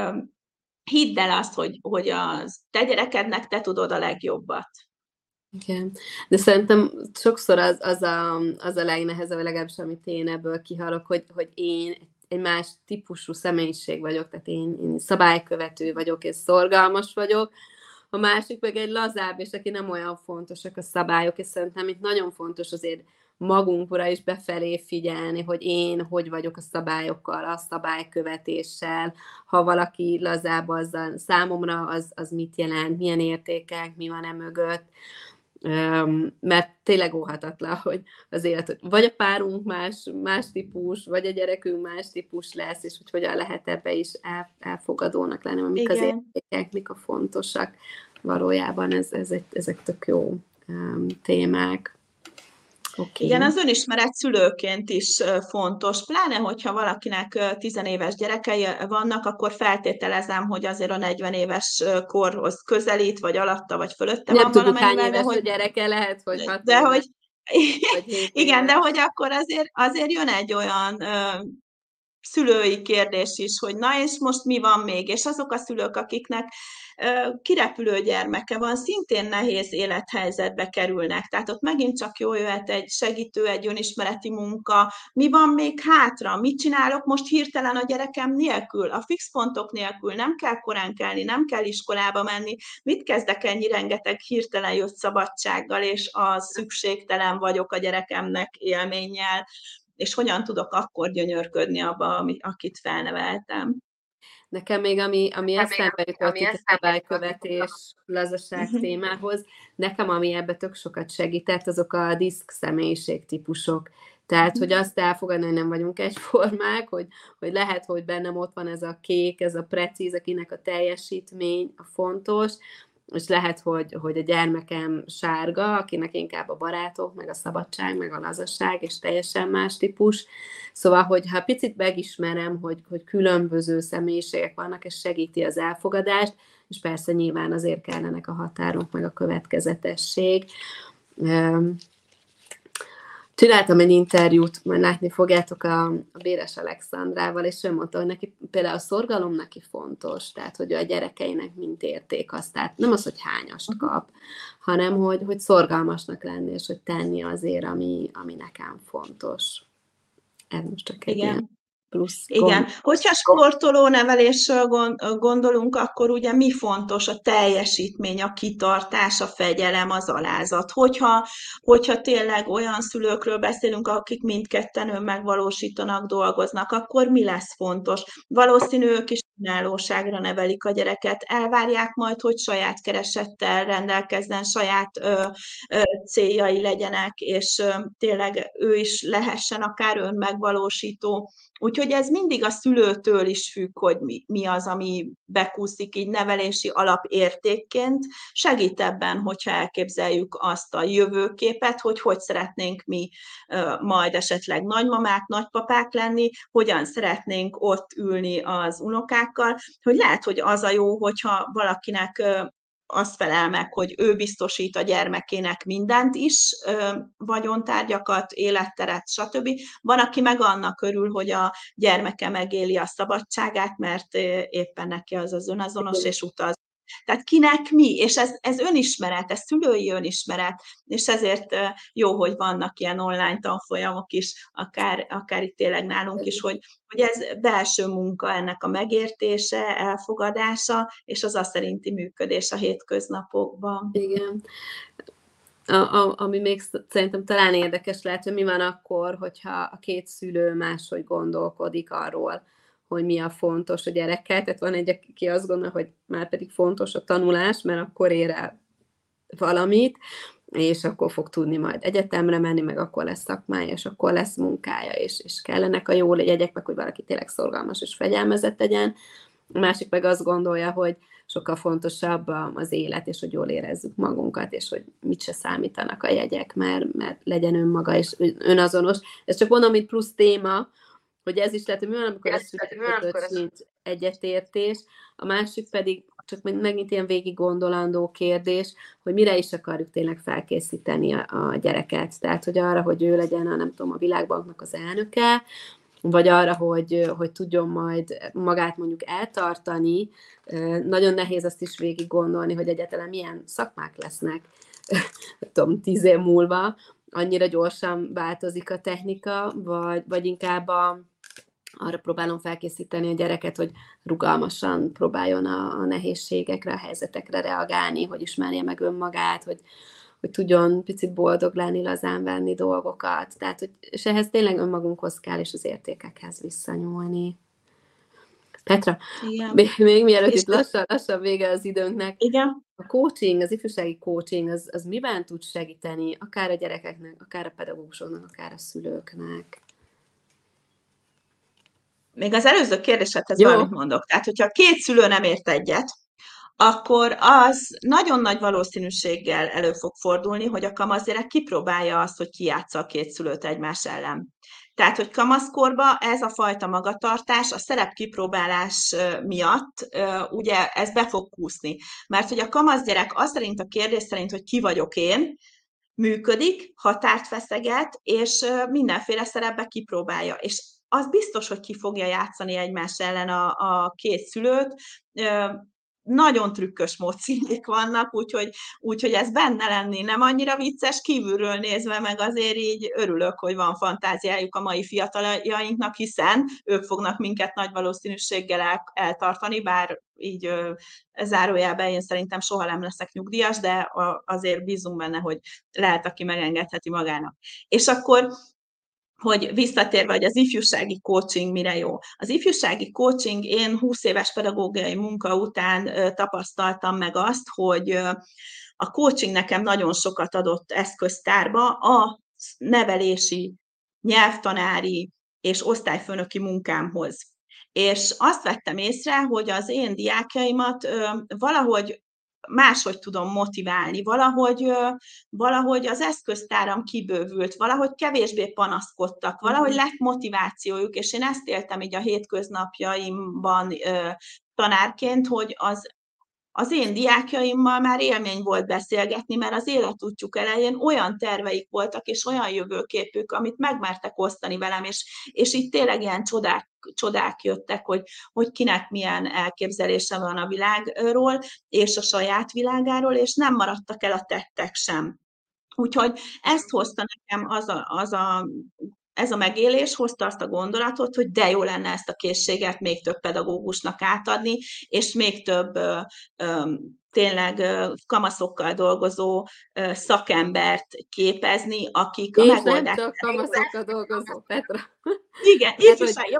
hidd el azt, hogy, hogy a te gyerekednek te tudod a legjobbat. Igen, de szerintem sokszor az, az, a, az a legnehezebb, legalábbis amit én ebből kihalok, hogy, hogy én egy más típusú személyiség vagyok, tehát én, én szabálykövető vagyok, és szorgalmas vagyok, a másik meg egy lazább, és aki nem olyan fontosak a szabályok, és szerintem itt nagyon fontos azért magunkra is befelé figyelni, hogy én hogy vagyok a szabályokkal, a szabálykövetéssel, ha valaki lazább, azzal számomra az, az mit jelent, milyen értékek, mi van e mögött mert tényleg óhatatlan, hogy az élet, vagy a párunk más, más típus, vagy a gyerekünk más típus lesz, és hogy hogyan lehet ebbe is el, elfogadónak lenni, mik Igen. az értékek, mik a fontosak. Valójában ez, ez egy, ezek tök jó um, témák. Okay. Igen, az önismeret szülőként is fontos, pláne hogyha valakinek tizenéves gyerekei vannak, akkor feltételezem, hogy azért a 40 éves korhoz közelít, vagy alatta, vagy fölötte Nem van tudjuk, hány éves hogy, a gyereke lehet, hogy hat de éves, hogy igen, de hogy akkor azért, azért jön egy olyan szülői kérdés is, hogy na és most mi van még, és azok a szülők, akiknek kirepülő gyermeke van, szintén nehéz élethelyzetbe kerülnek. Tehát ott megint csak jó jöhet egy segítő, egy önismereti munka. Mi van még hátra? Mit csinálok most hirtelen a gyerekem nélkül? A fix pontok nélkül nem kell korán kelni, nem kell iskolába menni. Mit kezdek ennyi rengeteg hirtelen jött szabadsággal, és a szükségtelen vagyok a gyerekemnek élménnyel? és hogyan tudok akkor gyönyörködni abba, ami, akit felneveltem. Nekem még, ami, ami eszembe jutott itt a szabálykövetés, lazaság témához, nekem, ami ebbe tök sokat segített, azok a diszk személyiség típusok. Tehát, hogy azt elfogadni, hogy nem vagyunk egyformák, hogy, hogy lehet, hogy bennem ott van ez a kék, ez a precíz, akinek a teljesítmény a fontos, és lehet, hogy, hogy a gyermekem sárga, akinek inkább a barátok, meg a szabadság, meg a lazasság, és teljesen más típus. Szóval, hogy ha picit megismerem, hogy, hogy különböző személyiségek vannak, és segíti az elfogadást, és persze nyilván azért kellenek a határok, meg a következetesség. Csináltam egy interjút, majd látni fogjátok a, a Béres Alexandrával, és ő mondta, hogy neki például a szorgalom neki fontos, tehát hogy a gyerekeinek mint érték azt, tehát nem az, hogy hányast kap, hanem hogy, hogy szorgalmasnak lenni, és hogy tenni azért, ami, ami nekem fontos. Ez most csak egy Igen. ilyen plusz Igen, gond. hogyha sportoló nevelésről gondolunk, akkor ugye mi fontos? A teljesítmény, a kitartás, a fegyelem, az alázat. Hogyha, hogyha tényleg olyan szülőkről beszélünk, akik mindketten önmegvalósítanak, dolgoznak, akkor mi lesz fontos? Valószínű ők is önállóságra nevelik a gyereket, elvárják majd, hogy saját keresettel rendelkezzen, saját ö, ö, céljai legyenek, és ö, tényleg ő is lehessen akár önmegvalósító. Úgyhogy ez mindig a szülőtől is függ, hogy mi, mi az, ami bekúszik így nevelési alapértékként. Segít ebben, hogyha elképzeljük azt a jövőképet, hogy hogy szeretnénk mi majd esetleg nagymamák, nagypapák lenni, hogyan szeretnénk ott ülni az unokákkal, hogy lehet, hogy az a jó, hogyha valakinek azt felel meg, hogy ő biztosít a gyermekének mindent is, vagyontárgyakat, életteret, stb. Van, aki meg annak örül, hogy a gyermeke megéli a szabadságát, mert éppen neki az az önazonos, és utaz tehát kinek mi, és ez, ez önismeret, ez szülői önismeret, és ezért jó, hogy vannak ilyen online tanfolyamok is, akár, akár itt tényleg nálunk is, hogy, hogy ez belső munka ennek a megértése, elfogadása, és az azt szerinti működés a hétköznapokban. Igen. A, a, ami még szerintem talán érdekes lehet, hogy mi van akkor, hogyha a két szülő máshogy gondolkodik arról, hogy mi a fontos a gyerekkel. Tehát van egy, aki azt gondolja, hogy már pedig fontos a tanulás, mert akkor ér el valamit, és akkor fog tudni majd egyetemre menni, meg akkor lesz szakmája, és akkor lesz munkája, és, és kellenek a jó jegyek, meg hogy valaki tényleg szorgalmas és fegyelmezett legyen. A másik meg azt gondolja, hogy sokkal fontosabb az élet, és hogy jól érezzük magunkat, és hogy mit se számítanak a jegyek, mert, mert legyen önmaga és önazonos. Ez csak mondom, mint plusz téma, hogy ez is lehet, hogy mi van, amikor ez született nincs egyetértés, a másik pedig csak megint ilyen végig gondolandó kérdés, hogy mire is akarjuk tényleg felkészíteni a, a gyereket. Tehát, hogy arra, hogy ő legyen a, nem tudom, a világbanknak az elnöke, vagy arra, hogy, hogy tudjon majd magát mondjuk eltartani. Nagyon nehéz azt is végig gondolni, hogy egyáltalán milyen szakmák lesznek, tudom, tíz év múlva, annyira gyorsan változik a technika, vagy, vagy inkább a, arra próbálom felkészíteni a gyereket, hogy rugalmasan próbáljon a, a nehézségekre, a helyzetekre reagálni, hogy ismerje meg önmagát, hogy, hogy tudjon picit boldog lenni, lazán venni dolgokat. Tehát, hogy, és ehhez tényleg önmagunkhoz kell, és az értékekhez visszanyúlni. Petra, Igen. még, még mielőtt és itt lassan, lassan vége az időnknek, Igen. a coaching, az ifjúsági coaching, az, az miben tud segíteni, akár a gyerekeknek, akár a pedagógusoknak, akár a szülőknek? Még az előző kérdésedhez valamit mondok. Tehát, hogyha két szülő nem ért egyet, akkor az nagyon nagy valószínűséggel elő fog fordulni, hogy a kamaszgyerek kipróbálja azt, hogy kijátsza a két szülőt egymás ellen. Tehát, hogy kamaszkorba ez a fajta magatartás a szerep kipróbálás miatt ugye ez be fog kúszni. Mert hogy a kamaszgyerek az szerint a kérdés szerint, hogy ki vagyok én, működik, határt feszeget, és mindenféle szerepbe kipróbálja. És az biztos, hogy ki fogja játszani egymás ellen a, a két szülőt, nagyon trükkös módszínék vannak, úgyhogy, úgyhogy ez benne lenni nem annyira vicces, kívülről nézve meg azért így örülök, hogy van fantáziájuk a mai fiataljainknak, hiszen ők fognak minket nagy valószínűséggel el, eltartani, bár így zárójelben én szerintem soha nem leszek nyugdíjas, de azért bízunk benne, hogy lehet, aki megengedheti magának. És akkor hogy visszatérve, hogy az ifjúsági coaching mire jó. Az ifjúsági coaching, én 20 éves pedagógiai munka után tapasztaltam meg azt, hogy a coaching nekem nagyon sokat adott eszköztárba a nevelési, nyelvtanári és osztályfőnöki munkámhoz. És azt vettem észre, hogy az én diákjaimat valahogy máshogy tudom motiválni, valahogy, valahogy az eszköztáram kibővült, valahogy kevésbé panaszkodtak, valahogy mhm. lett motivációjuk, és én ezt éltem így a hétköznapjaimban tanárként, hogy az az én diákjaimmal már élmény volt beszélgetni, mert az életútjuk elején olyan terveik voltak, és olyan jövőképük, amit megmertek osztani velem, és, és itt tényleg ilyen csodák, csodák jöttek, hogy, hogy kinek milyen elképzelése van a világról, és a saját világáról, és nem maradtak el a tettek sem. Úgyhogy ezt hozta nekem az a, az a ez a megélés hozta azt a gondolatot, hogy de jó lenne ezt a készséget még több pedagógusnak átadni, és még több ö, ö, tényleg ö, kamaszokkal dolgozó ö, szakembert képezni, akik és a megoldást... nem csak kamaszokkal dolgozó, Petra. Igen, ifjúság, ja,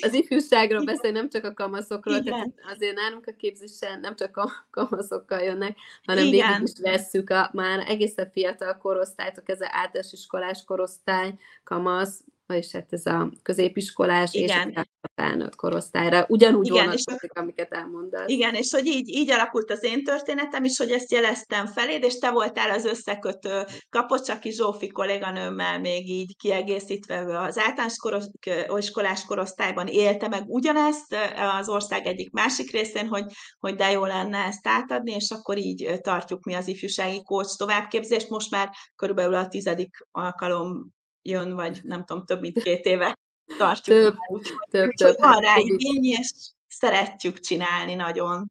az ifjúságról beszél, nem csak a kamaszokról, tehát azért nálunk a képzésen nem csak a kamaszokkal jönnek, hanem Igen. végig is vesszük a már egészen fiatal korosztálytok, ez az általános iskolás korosztály, kamasz, vagyis hát ez a középiskolás igen. és a felnőtt korosztályra ugyanúgy igen, vonatkozik, amiket elmondasz. Igen, és hogy így, így alakult az én történetem is, hogy ezt jeleztem feléd, és te voltál az összekötő Kapocsaki Zsófi kolléganőmmel még így kiegészítve az általános koros, iskolás korosztályban élte meg ugyanezt az ország egyik másik részén, hogy, hogy de jó lenne ezt átadni, és akkor így tartjuk mi az ifjúsági kócs továbbképzést. Most már körülbelül a tizedik alkalom jön, vagy nem tudom, több mint két éve tartjuk. Több, úgy, több, úgy, több. Van rá igény, és szeretjük csinálni nagyon.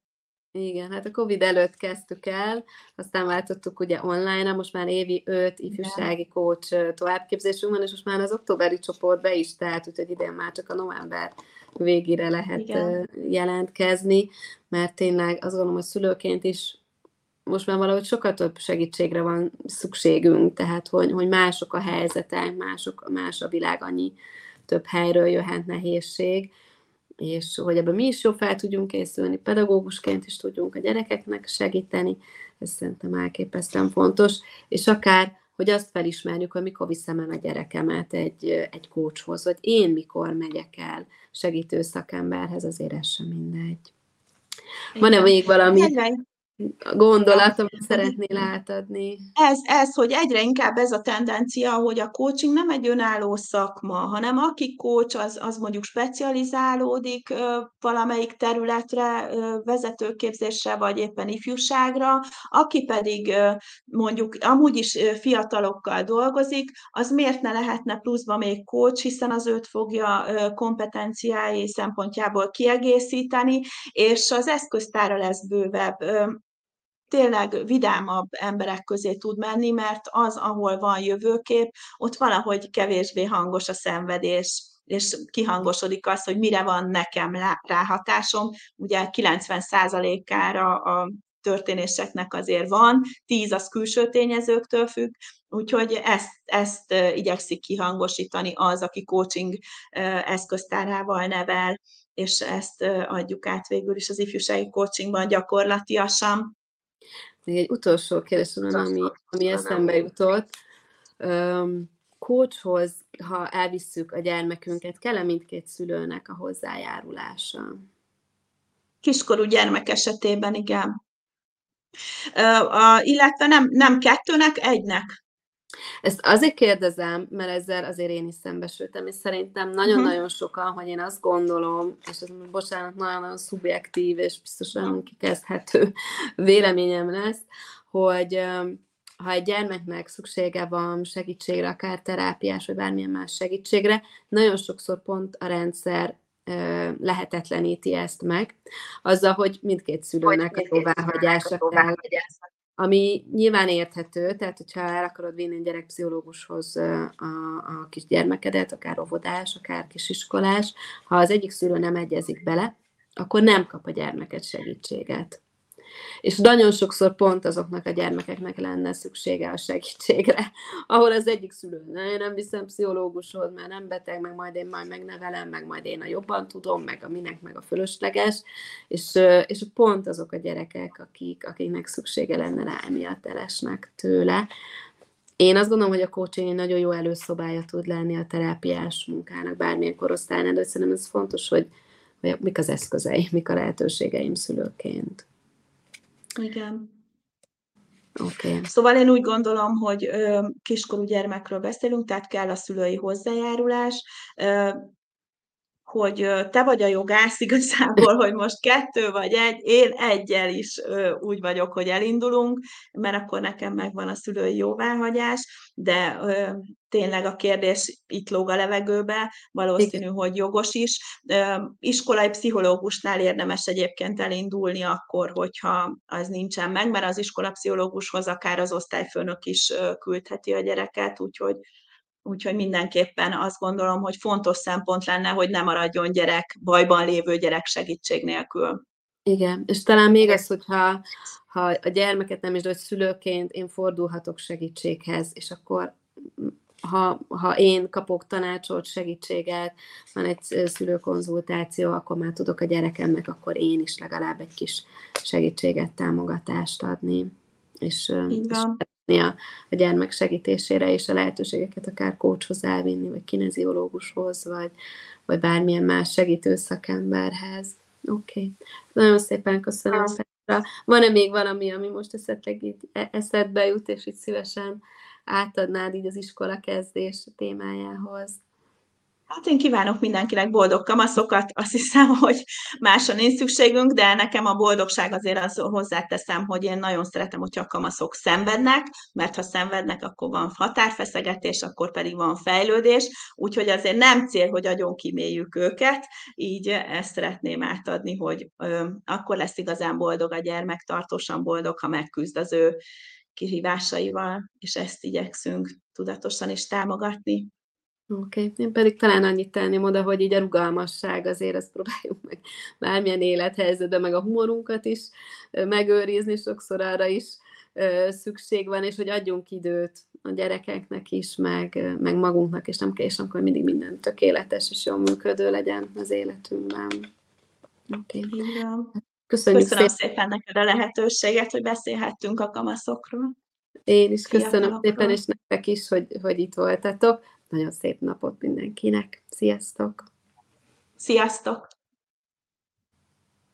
Igen, hát a Covid előtt kezdtük el, aztán váltottuk ugye online most már évi öt ifjúsági coach továbbképzésünk van, és most már az októberi csoport be is telt, úgyhogy idén már csak a november végére lehet Igen. jelentkezni, mert tényleg azt gondolom, hogy szülőként is most már valahogy sokkal több segítségre van szükségünk, tehát hogy, hogy mások a helyzetek, mások, más a világ, annyi több helyről jöhet nehézség, és hogy ebben mi is jó fel tudjunk készülni, pedagógusként is tudjunk a gyerekeknek segíteni, ez szerintem elképesztően fontos, és akár, hogy azt felismerjük, hogy mikor viszem el a gyerekemet egy, egy kócshoz, hogy én mikor megyek el segítő szakemberhez, azért ez sem mindegy. Van-e még valami? Gondolat, amit szeretnél átadni? Ez, ez, hogy egyre inkább ez a tendencia, hogy a coaching nem egy önálló szakma, hanem aki coach, az, az mondjuk specializálódik valamelyik területre, vezetőképzésre, vagy éppen ifjúságra, aki pedig mondjuk amúgy is fiatalokkal dolgozik, az miért ne lehetne pluszba még coach, hiszen az őt fogja kompetenciái szempontjából kiegészíteni, és az eszköztára lesz bővebb tényleg vidámabb emberek közé tud menni, mert az, ahol van jövőkép, ott valahogy kevésbé hangos a szenvedés, és kihangosodik az, hogy mire van nekem ráhatásom. Ugye 90%-ára a történéseknek azért van, 10 az külső tényezőktől függ, úgyhogy ezt, ezt igyekszik kihangosítani az, aki coaching eszköztárával nevel, és ezt adjuk át végül is az ifjúsági coachingban gyakorlatiasan. Még egy utolsó kérdés van, ami, ami eszembe jutott. Kócshoz, ha elvisszük a gyermekünket, kell-e mindkét szülőnek a hozzájárulása? Kiskorú gyermek esetében, igen. A, illetve nem, nem kettőnek, egynek. Ezt azért kérdezem, mert ezzel azért én is szembesültem, és szerintem nagyon-nagyon uh-huh. sokan, hogy én azt gondolom, és ez bocsánat, nagyon-nagyon szubjektív, és biztosan kikezdhető véleményem lesz, hogy ha egy gyermeknek szüksége van segítségre, akár terápiás, vagy bármilyen más segítségre, nagyon sokszor pont a rendszer lehetetleníti ezt meg, azzal, hogy mindkét szülőnek hogy a jóváhagyása kell, ami nyilván érthető, tehát hogyha el akarod vinni egy gyerekpszichológushoz a, a kisgyermekedet, akár óvodás, akár kisiskolás, ha az egyik szülő nem egyezik bele, akkor nem kap a gyermeket segítséget. És nagyon sokszor pont azoknak a gyermekeknek lenne szüksége a segítségre, ahol az egyik szülő, ne, én nem viszem pszichológushoz, mert nem beteg, meg majd én majd megnevelem, meg majd én a jobban tudom, meg a minek, meg a fölösleges, és, és pont azok a gyerekek, akik, akiknek szüksége lenne rá, emiatt elesnek tőle. Én azt gondolom, hogy a coaching egy nagyon jó előszobája tud lenni a terápiás munkának bármilyen korosztálynál, de szerintem ez fontos, hogy mik az eszközei, mik a lehetőségeim szülőként. Igen. Okay. Szóval én úgy gondolom, hogy ö, kiskorú gyermekről beszélünk, tehát kell a szülői hozzájárulás. Ö, hogy te vagy a jogász igazából, hogy most kettő vagy egy, én egyel is úgy vagyok, hogy elindulunk, mert akkor nekem megvan a szülői jóváhagyás, de tényleg a kérdés itt lóg a levegőbe, valószínű, hogy jogos is. Iskolai pszichológusnál érdemes egyébként elindulni akkor, hogyha az nincsen meg, mert az iskolapszichológushoz akár az osztályfőnök is küldheti a gyereket, úgyhogy Úgyhogy mindenképpen azt gondolom, hogy fontos szempont lenne, hogy ne maradjon gyerek, bajban lévő gyerek segítség nélkül. Igen, és talán még az, hogyha ha a gyermeket nem is, de hogy szülőként én fordulhatok segítséghez, és akkor ha, ha én kapok tanácsot, segítséget, van egy szülőkonzultáció, akkor már tudok a gyerekemnek, akkor én is legalább egy kis segítséget, támogatást adni. És, és a, a gyermek segítésére, és a lehetőségeket akár kócshoz elvinni, vagy kineziológushoz, vagy, vagy bármilyen más segítő szakemberhez. Oké. Okay. Nagyon szépen köszönöm. Petra. Van-e még valami, ami most esetleg így e-, eszedbe jut, és így szívesen átadnád így az iskola kezdés témájához? Hát én kívánok mindenkinek boldog kamaszokat, azt hiszem, hogy máson nincs szükségünk, de nekem a boldogság azért az hozzáteszem, hogy én nagyon szeretem, hogyha a kamaszok szenvednek, mert ha szenvednek, akkor van határfeszegetés, akkor pedig van fejlődés, úgyhogy azért nem cél, hogy agyon kiméljük őket, így ezt szeretném átadni, hogy ö, akkor lesz igazán boldog a gyermek, tartósan boldog, ha megküzd az ő kihívásaival, és ezt igyekszünk tudatosan is támogatni. Oké, okay. én pedig talán annyit tenném oda, hogy így a rugalmasság azért ezt próbáljuk meg bármilyen élethelyzetben, meg a humorunkat is megőrizni, sokszor arra is szükség van, és hogy adjunk időt a gyerekeknek is, meg, meg magunknak, és nem kell, és akkor mindig minden tökéletes és jól működő legyen az életünkben. Oké. Okay. Köszönjük Köszönöm szépen. szépen neked a lehetőséget, hogy beszélhettünk a kamaszokról. Én is köszönöm szépen, és nektek is, hogy, hogy itt voltatok. Nagyon szép napot mindenkinek. Sziasztok! Sziasztok!